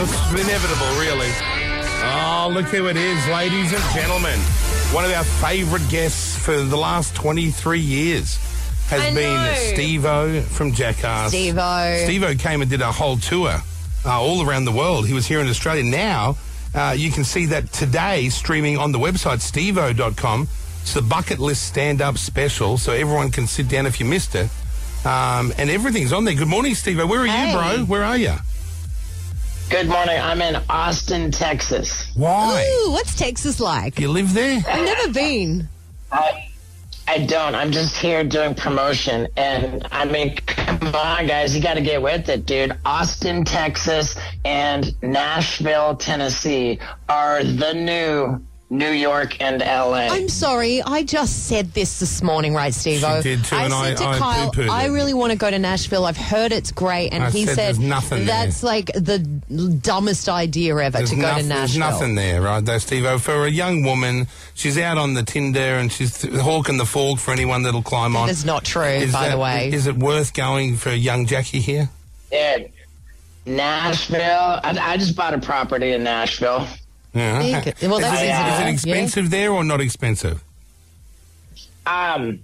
It's inevitable, really. Oh, look who it is, ladies and gentlemen. One of our favourite guests for the last 23 years has I been know. Steve-O from Jackass. Steve-O. Steve-O came and did a whole tour uh, all around the world. He was here in Australia. Now, uh, you can see that today streaming on the website, steveo.com. It's the Bucket List Stand-Up Special, so everyone can sit down if you missed it. Um, and everything's on there. Good morning, Steve-O. Where are Hey. you, bro? Where are you? Good morning. I'm in Austin, Texas. Why? Ooh, what's Texas like? You live there? I've never been. I, I don't. I'm just here doing promotion. And I mean, come on, guys. You got to get with it, dude. Austin, Texas, and Nashville, Tennessee are the new New York and LA. I'm sorry, I just said this this morning, right, Steve? She did too, I and said I- to I Kyle, poo-pooed I it. really want to go to Nashville. I've heard it's great, and I he said said there's nothing there. that's like the dumbest idea ever There's, to go noth- to there's Nashville. nothing there, right, though, Steve. For a young woman, she's out on the Tinder and she's hawking the fork for anyone that'll climb on. That is not true, Is by that- the way. Is it worth going for young Jackie here? Dude, Nashville. I, I just bought a property in Nashville. Yeah. Okay. well, that's is, it- easy to is it do, expensive there or not expensive? Um,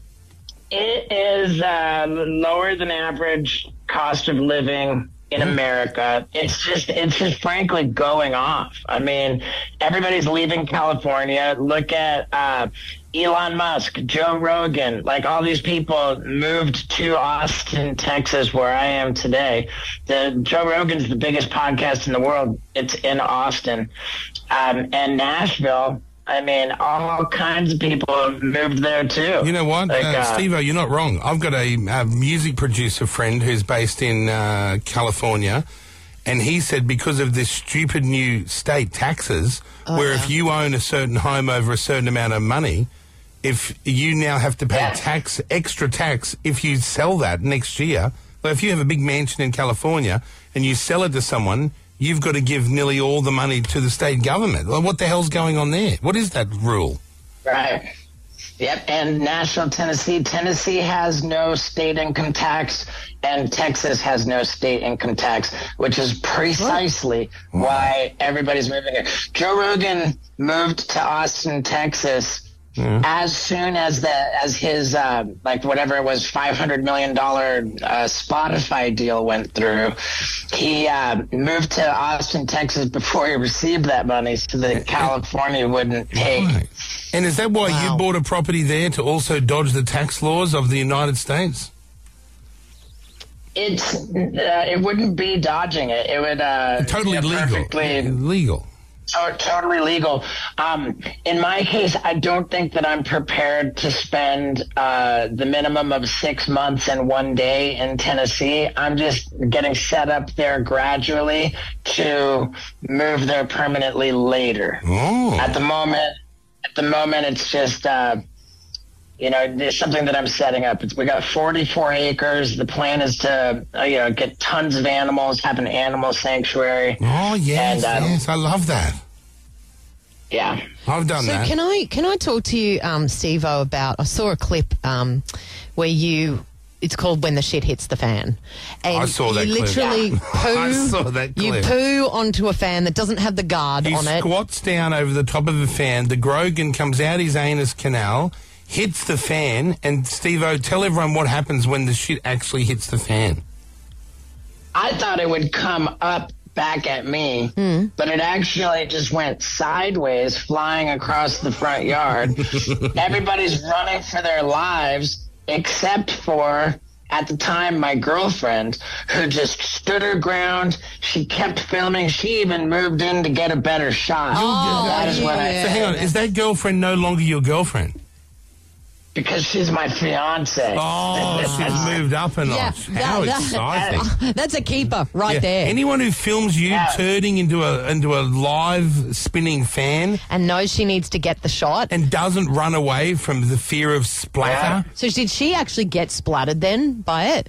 it is uh, lower than average cost of living in America. It's just, it's just frankly going off. I mean, everybody's leaving California. Look at uh, Elon Musk, Joe Rogan, like all these people moved to Austin, Texas, where I am today. The Joe Rogan's the biggest podcast in the world. It's in Austin, um, and Nashville. I mean, all kinds of people have moved there too. You know what, Like, uh, uh, Steve? You're not wrong. I've got a, a music producer friend who's based in uh, California, and he said because of this stupid new state taxes, Oh, where if you own a certain home over a certain amount of money, if you now have to pay Yeah. tax, extra tax, if you sell that next year, well, if you have a big mansion in California and you sell it to someone, you've got to give nearly all the money to the state government. Well, what the hell's going on there? What is that rule? Right. Yep. And Nashville, Tennessee. Tennessee has no state income tax, and Texas has no state income tax, which is precisely why everybody's moving here. Joe Rogan moved to Austin, Texas. As soon as the as his uh, like whatever it was five hundred million dollar uh, Spotify deal went through, he uh, moved to Austin, Texas before he received that money, so that California wouldn't pay. Right. And is that why Wow. you bought a property there to also dodge the tax laws of the United States? It's uh, it wouldn't be dodging it. It would uh, Totally legal. perfectly Legal. To- totally legal. Um, in my case, I don't think that I'm prepared to spend uh, the minimum of six months and one day in Tennessee. I'm just getting set up there gradually to move there permanently later. Oh. At the moment, at the moment, it's just. Uh, you know, there's something that I'm setting up. It's, we got 44 acres. The plan is to, uh, you know, get tons of animals, have an animal sanctuary. Oh, yes, And, um, yes. I love that. Yeah. I've done So that. can I can I talk to you, um, Steve about? I saw a clip um, where you. It's called when the shit hits the fan, and I saw that you clip. literally Yeah. poo. I saw that You poo onto a fan that doesn't have the guard he on it. squats down over the top of the fan. The Grogan comes out his anus canal, hits the fan, and Steve O, tell everyone what happens when the shit actually hits the fan. I thought it would come up back at me, hmm. but it actually just went sideways, flying across the front yard. Everybody's running for their lives, except for. At the time, my girlfriend, who just stood her ground, she kept filming. She even moved in to get a better shot. Oh, that is what I So hang on, is that girlfriend no longer your girlfriend? Because she's my fiance. Oh, she's moved up a Yeah, notch. How that- exciting. That's a keeper right Yeah. there. Anyone who films you Yeah. turning into a into a live spinning fan and knows she needs to get the shot. and doesn't run away from the fear of splatter. so did she actually get splattered then by it?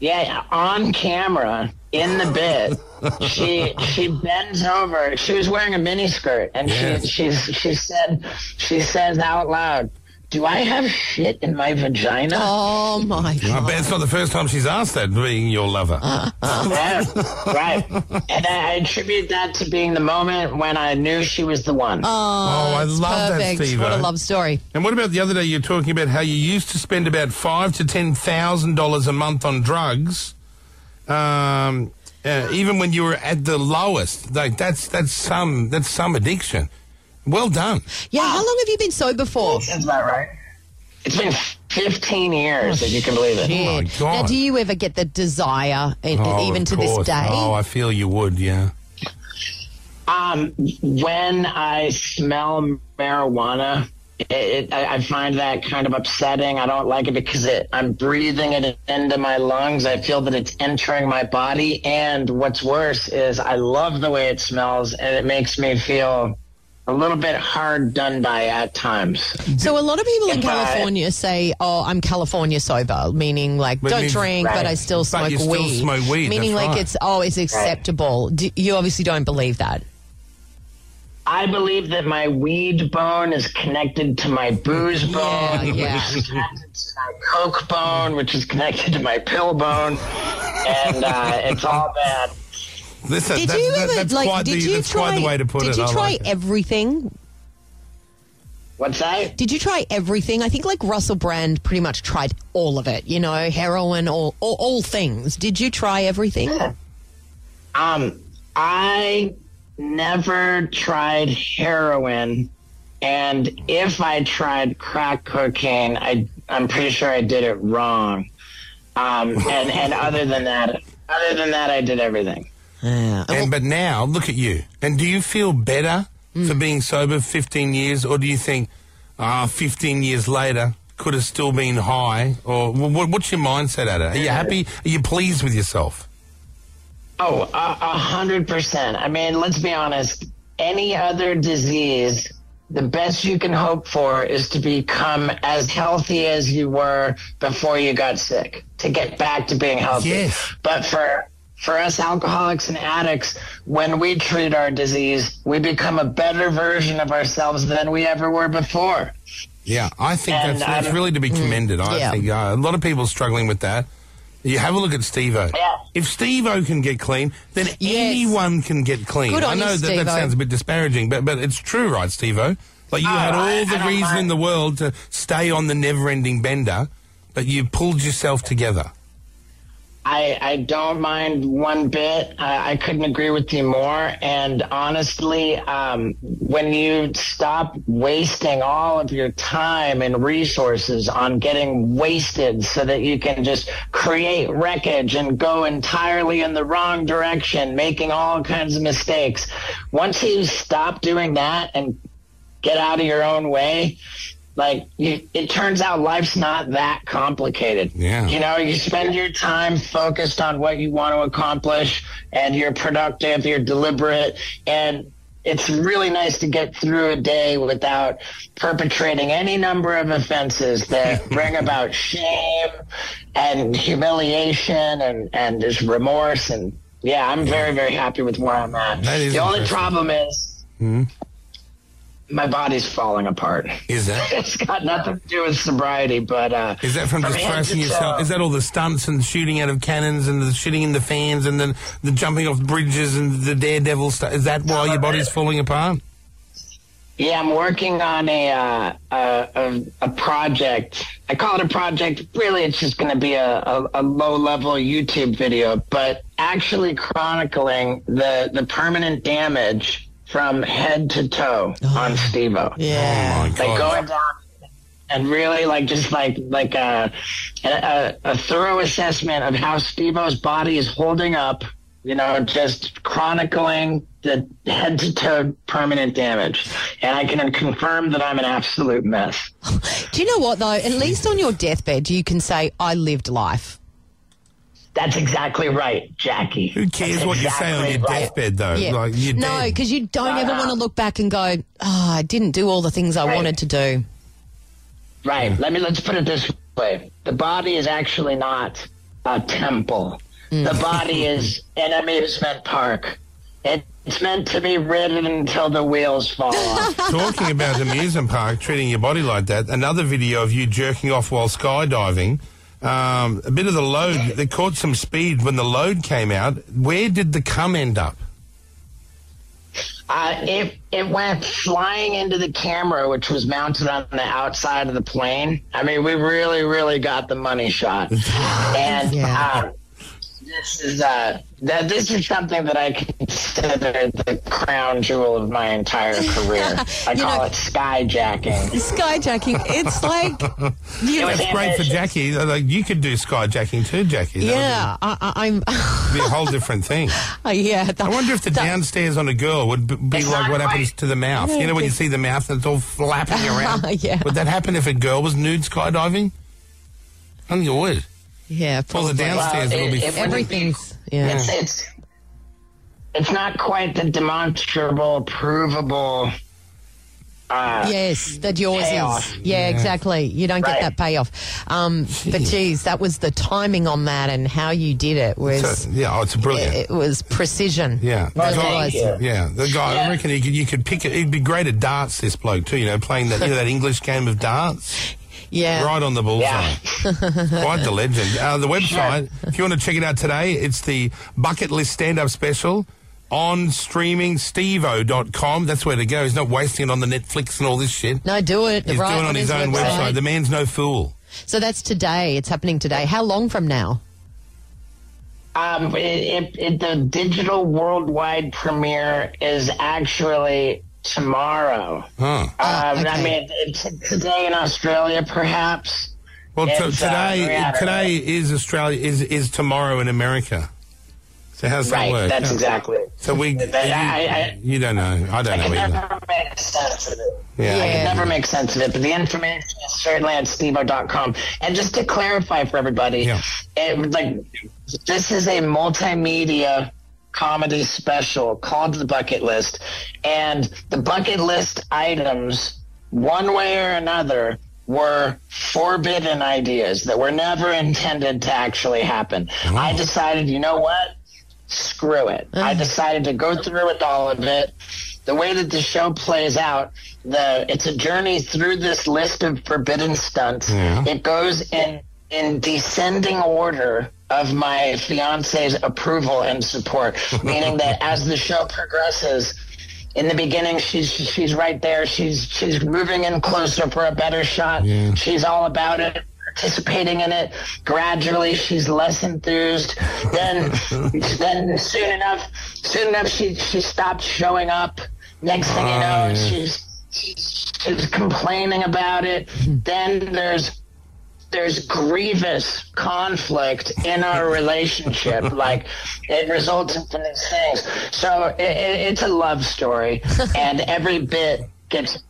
Yeah, on camera in the bit, she she bends over. She was wearing a mini skirt, and Yes. she she she said she says out loud, do I have shit in my vagina? Oh my god! I god! bet it's not the first time she's asked that, being your lover. Yeah, right. And I attribute that to being the moment when I knew she was the one. oh, I It's love perfect. that, Steve. What a love story. And what about the other day? You're talking about how you used to spend about five to ten thousand dollars a month on drugs, um, uh, even when you were at the lowest. Like that's that's some that's some addiction. Well done. Yeah, how long have you been sober for? That's about right. It's been 15 years, if you can believe it. Oh, my God. Now, do you ever get the desire, e- Oh, even of to this course. day? Oh, I feel you would. Yeah. Um, when I smell marijuana, it, it, I, I find that kind of upsetting. I don't like it because it, I'm breathing it into my lungs. I feel that it's entering my body. And what's worse is I love the way it smells, and it makes me feel a little bit hard done by at times. So a lot of people in If I- California say, "Oh, I'm California sober," meaning like don't means- drink, but I still But smoke you still weed. smoke weed, Meaning that's like right. it's oh, it's acceptable. Do, you obviously don't believe that. I believe that my weed bone is connected to my booze bone, yeah. which is connected to my coke bone, which is connected to my pill bone, and uh, it's all bad. Listen, Did that- you that- ever that's like? quite Did the, you that's try? quite the way to put did it. you I try like it. everything? What's that? Did you try everything? I think like Russell Brand pretty much tried all of it. You know, heroin, all all, all things. Did you try everything? Um, I never tried heroin, and if I tried crack cocaine, I I'm pretty sure I did it wrong. Um, and and other than that, other than that, I did everything. Yeah. And but now, look at you. And do you feel better Mm. for being sober 15 years, or do you think, ah, 15 years later could have still been high? Or what, what's your mindset at it? Are you happy? Are you pleased with yourself? Oh, a a hundred percent. I mean, let's be honest. Any other disease, the best you can hope for is to become as healthy as you were before you got sick, to get back to being healthy. Yes. But for for us alcoholics and addicts, when we treat our disease, we become a better version of ourselves than we ever were before. Yeah, I think And that's, that's I'm- really to be commended. I Yeah. think uh, a lot of people are struggling with that. You have a look at Steve-O. Yeah. If Steve-O can get clean, then Yes. anyone can get clean. Good I on you, know that that Steve-O. sounds a bit disparaging, but but it's true, right, Steve-O? Like you Oh, had all I- the I don't reason in the world to stay on the never-ending bender, but you pulled yourself together. I, I don't mind one bit. I, I couldn't agree with you more. And honestly, um, when you stop wasting all of your time and resources on getting wasted so that you can just create wreckage and go entirely in the wrong direction, making all kinds of mistakes, once you stop doing that and get out of your own way, like you, it turns out life's not that complicated. Yeah. You know, you spend your time focused on what you want to accomplish and you're productive, you're deliberate, and it's really nice to get through a day without perpetrating any number of offenses that bring about shame and humiliation and, and just remorse. And yeah, I'm very, very happy with where I'm at. The only problem is Hmm? My body's falling apart. Is that? it's got nothing to do with sobriety, but uh, Is that from, just head yourself? Is that all the stunts and shooting out of cannons and the shitting in the fans and then the jumping off bridges and the daredevil stuff? Is that why your body's falling apart? Yeah, I'm working on a uh, a, a, a project. I call it a project. Really, it's just going to be a, a, a low level YouTube video, but actually chronicling the the permanent damage from head to toe on Steve-O. Yeah. Oh like going down and really like just like like uh, a a, a thorough assessment of how Steve-O's body is holding up. You know, just chronicling the head to toe permanent damage, and I can confirm that I'm an absolute mess. Do you know what though? At least on your deathbed, you can say, "I lived life." That's exactly right, Jackie. Who cares That's what you say on your right. deathbed, though? Yeah. Like you're no, because you don't ever want to look back and go, "Oh, I didn't do all the things I Right. wanted to do." Right. Let me let's put it this way: the body is actually not a temple. Mm. The body is an amusement park. It It's meant to be ridden until the wheels fall off. Talking about amusement park treating your body like that, another video of you jerking off while skydiving. Um, a bit of the load, they caught some speed when the load came out. Where did the cum end up? Uh, it it went flying into the camera, which was mounted on the outside of the plane. I mean, we really, really got the money shot, and Yeah. uh, this is uh, that this is something that I consider the crown jewel of my entire career. I call know- it skyjacking. Skyjacking. It's like, you know, It's great for Jackie. Like, you could do skyjacking too, Jackie. That would yeah, I, I, I'm, be a whole different thing. yeah. the- I wonder if the downstairs on a girl would be like what quite- happens to the mouth. You know when you see the mouth and it's all flapping around? Yeah. Would that happen if a girl was nude skydiving? I think it would. Yeah, Well, the probably. downstairs Well, will be... it- it- Everything's yeah. It's it's it's not quite the demonstrable, provable. Uh, Yes, that yours Payoff. is. Yeah, exactly. You don't get Right. that payoff. Um, but geez, that was the timing on that and how you did it was So, yeah, oh, it's brilliant. it was precision. Yeah, the Well, guy, thank you. yeah, the guy. I reckon he could, you could pick it. He'd be great at darts. This bloke too. You know, playing that you know that English game of darts, Yeah. right on the bullseye. Yeah. Quite the legend. Uh, the website, if you want to check it out today, it's the Bucket List Stand Up Special on streaming steveo.com. That's where to go. He's not wasting it on the Netflix and all this shit. No, do it. He's right doing it on his, own website. The man's no fool. So that's today. It's happening today. How long from now? Um, it, it, it, the digital worldwide premiere is actually tomorrow. Huh. Um, I mean, it's today in Australia, perhaps. Well, t- It's, uh, today today is Australia is is tomorrow in America. So how's that Right, work? that's Yeah. exactly. So we, But I- I- you, you don't know. I don't I know can either. never make sense of it. Yeah. I can never make sense of it, but the information is certainly at steveo.com. And just to clarify for everybody, Yeah. it, like this is a multimedia comedy special called The Bucket List. And the bucket list items, one way or another, were forbidden ideas that were never intended to actually happen. Oh. I decided, you know what? Screw it. I decided to go through with all of it. The way that the show plays out, the it's a journey through this list of forbidden stunts. Yeah. It goes in in descending order of my fiance's approval and support, meaning that as the show progresses, in the beginning she's she's right there. She's she's moving in closer for a better shot. Yeah. She's all about it. Participating in it gradually, she's less enthused. Then, then soon enough, soon enough, she she stopped showing up. Next thing you Oh, know, yeah. she's she's she's complaining about it. Mm-hmm. then there's there's grievous conflict in our relationship. like it results from these things. So it, it, it's a love story, and every bit gets.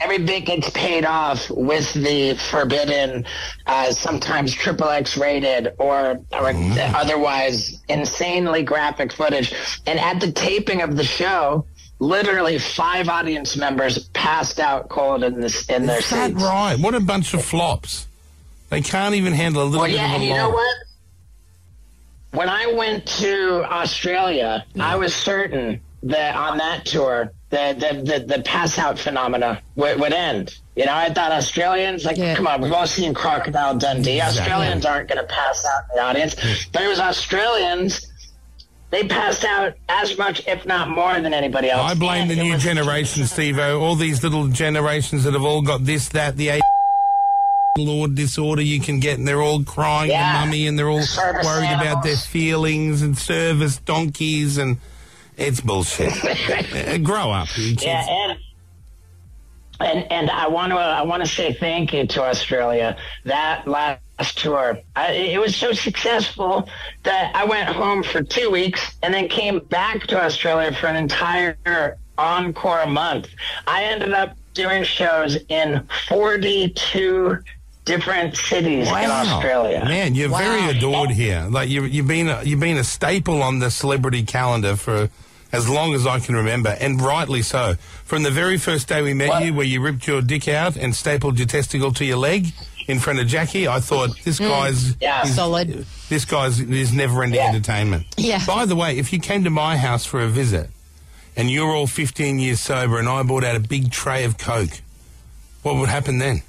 Every bit gets paid off with the forbidden, uh, sometimes triple X rated or, or otherwise insanely graphic footage. And at the taping of the show, literally five audience members passed out cold in this in their Is that seats. right? What a bunch of flops. They can't even handle a little Well, bit yeah, of and a you know what? When I went to Australia, I was certain that on that tour, the the the, the pass out phenomena would, would end. You know, I thought Australians like, Yeah. come on, we've all seen Crocodile Dundee. Australians aren't going to pass out in the audience, but it was Australians. They passed out as much, if not more, than anybody else. I blame And the new was- generation, Steve-O. All these little generations that have all got this, that, the A Lord disorder you can get, and they're all crying Yeah. to mummy, and they're all Service worried about their feelings and service donkeys, and it's bullshit. Uh, Grow up. Yeah, and and and I want to I want to say thank you to Australia. That last tour, I, it was so successful that I went home for two weeks and then came back to Australia for an entire encore month. I ended up doing shows in forty two different cities in Australia. Man, you're very adored here. Like you, you've been a, you've been a staple on the celebrity calendar for as long as I can remember, and rightly so. From the very first day we met What? you, where you ripped your dick out and stapled your testicle to your leg in front of Jackie, I thought this hmm. guy's Yeah. is- Solid. This guy's is never-ending Yeah. entertainment. Yeah. By the way, if you came to my house for a visit, and you're all 15 years sober, and I brought out a big tray of Coke, what would happen then?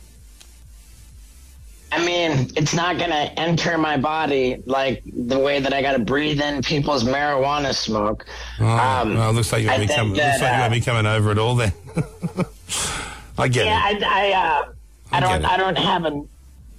I mean, it's not going to enter my body like the way that I got to breathe in people's marijuana smoke. Oh, Um, well, looks like you're I becoming, think looks like you're uh, over it all then. I get Yeah, it. I, I, uh, I I don't. I don't have a,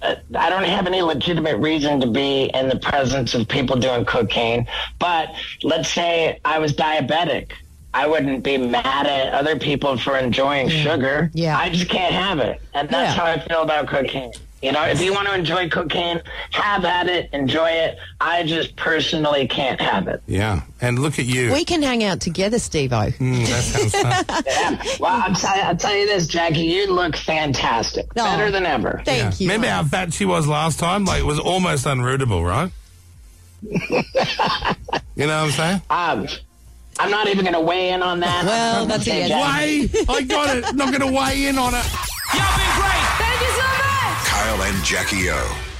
uh, I don't have any legitimate reason to be in the presence of people doing cocaine. But let's say I was diabetic. I wouldn't be mad at other people for enjoying sugar. Yeah. I just can't have it. And that's Yeah. how I feel about cocaine. You know, if you want to enjoy cocaine, have at it, enjoy it. I just personally can't have it. Yeah, and look at you. We can hang out together, Steve O. Mm, that sounds fun. Yeah. Well, I'll tell, I'll tell you this, Jackie, you look fantastic. Oh. Better than ever. Thank Yeah. you. Remember how fat she was last time? Like, it was almost unrootable, right? you know what I'm saying? Um, I'm not even going to weigh in on that. Well, that's Okay, it. Jackie. Weigh! I got it. Not going to weigh in on it. Y'all been great. Kyle and Jackie O.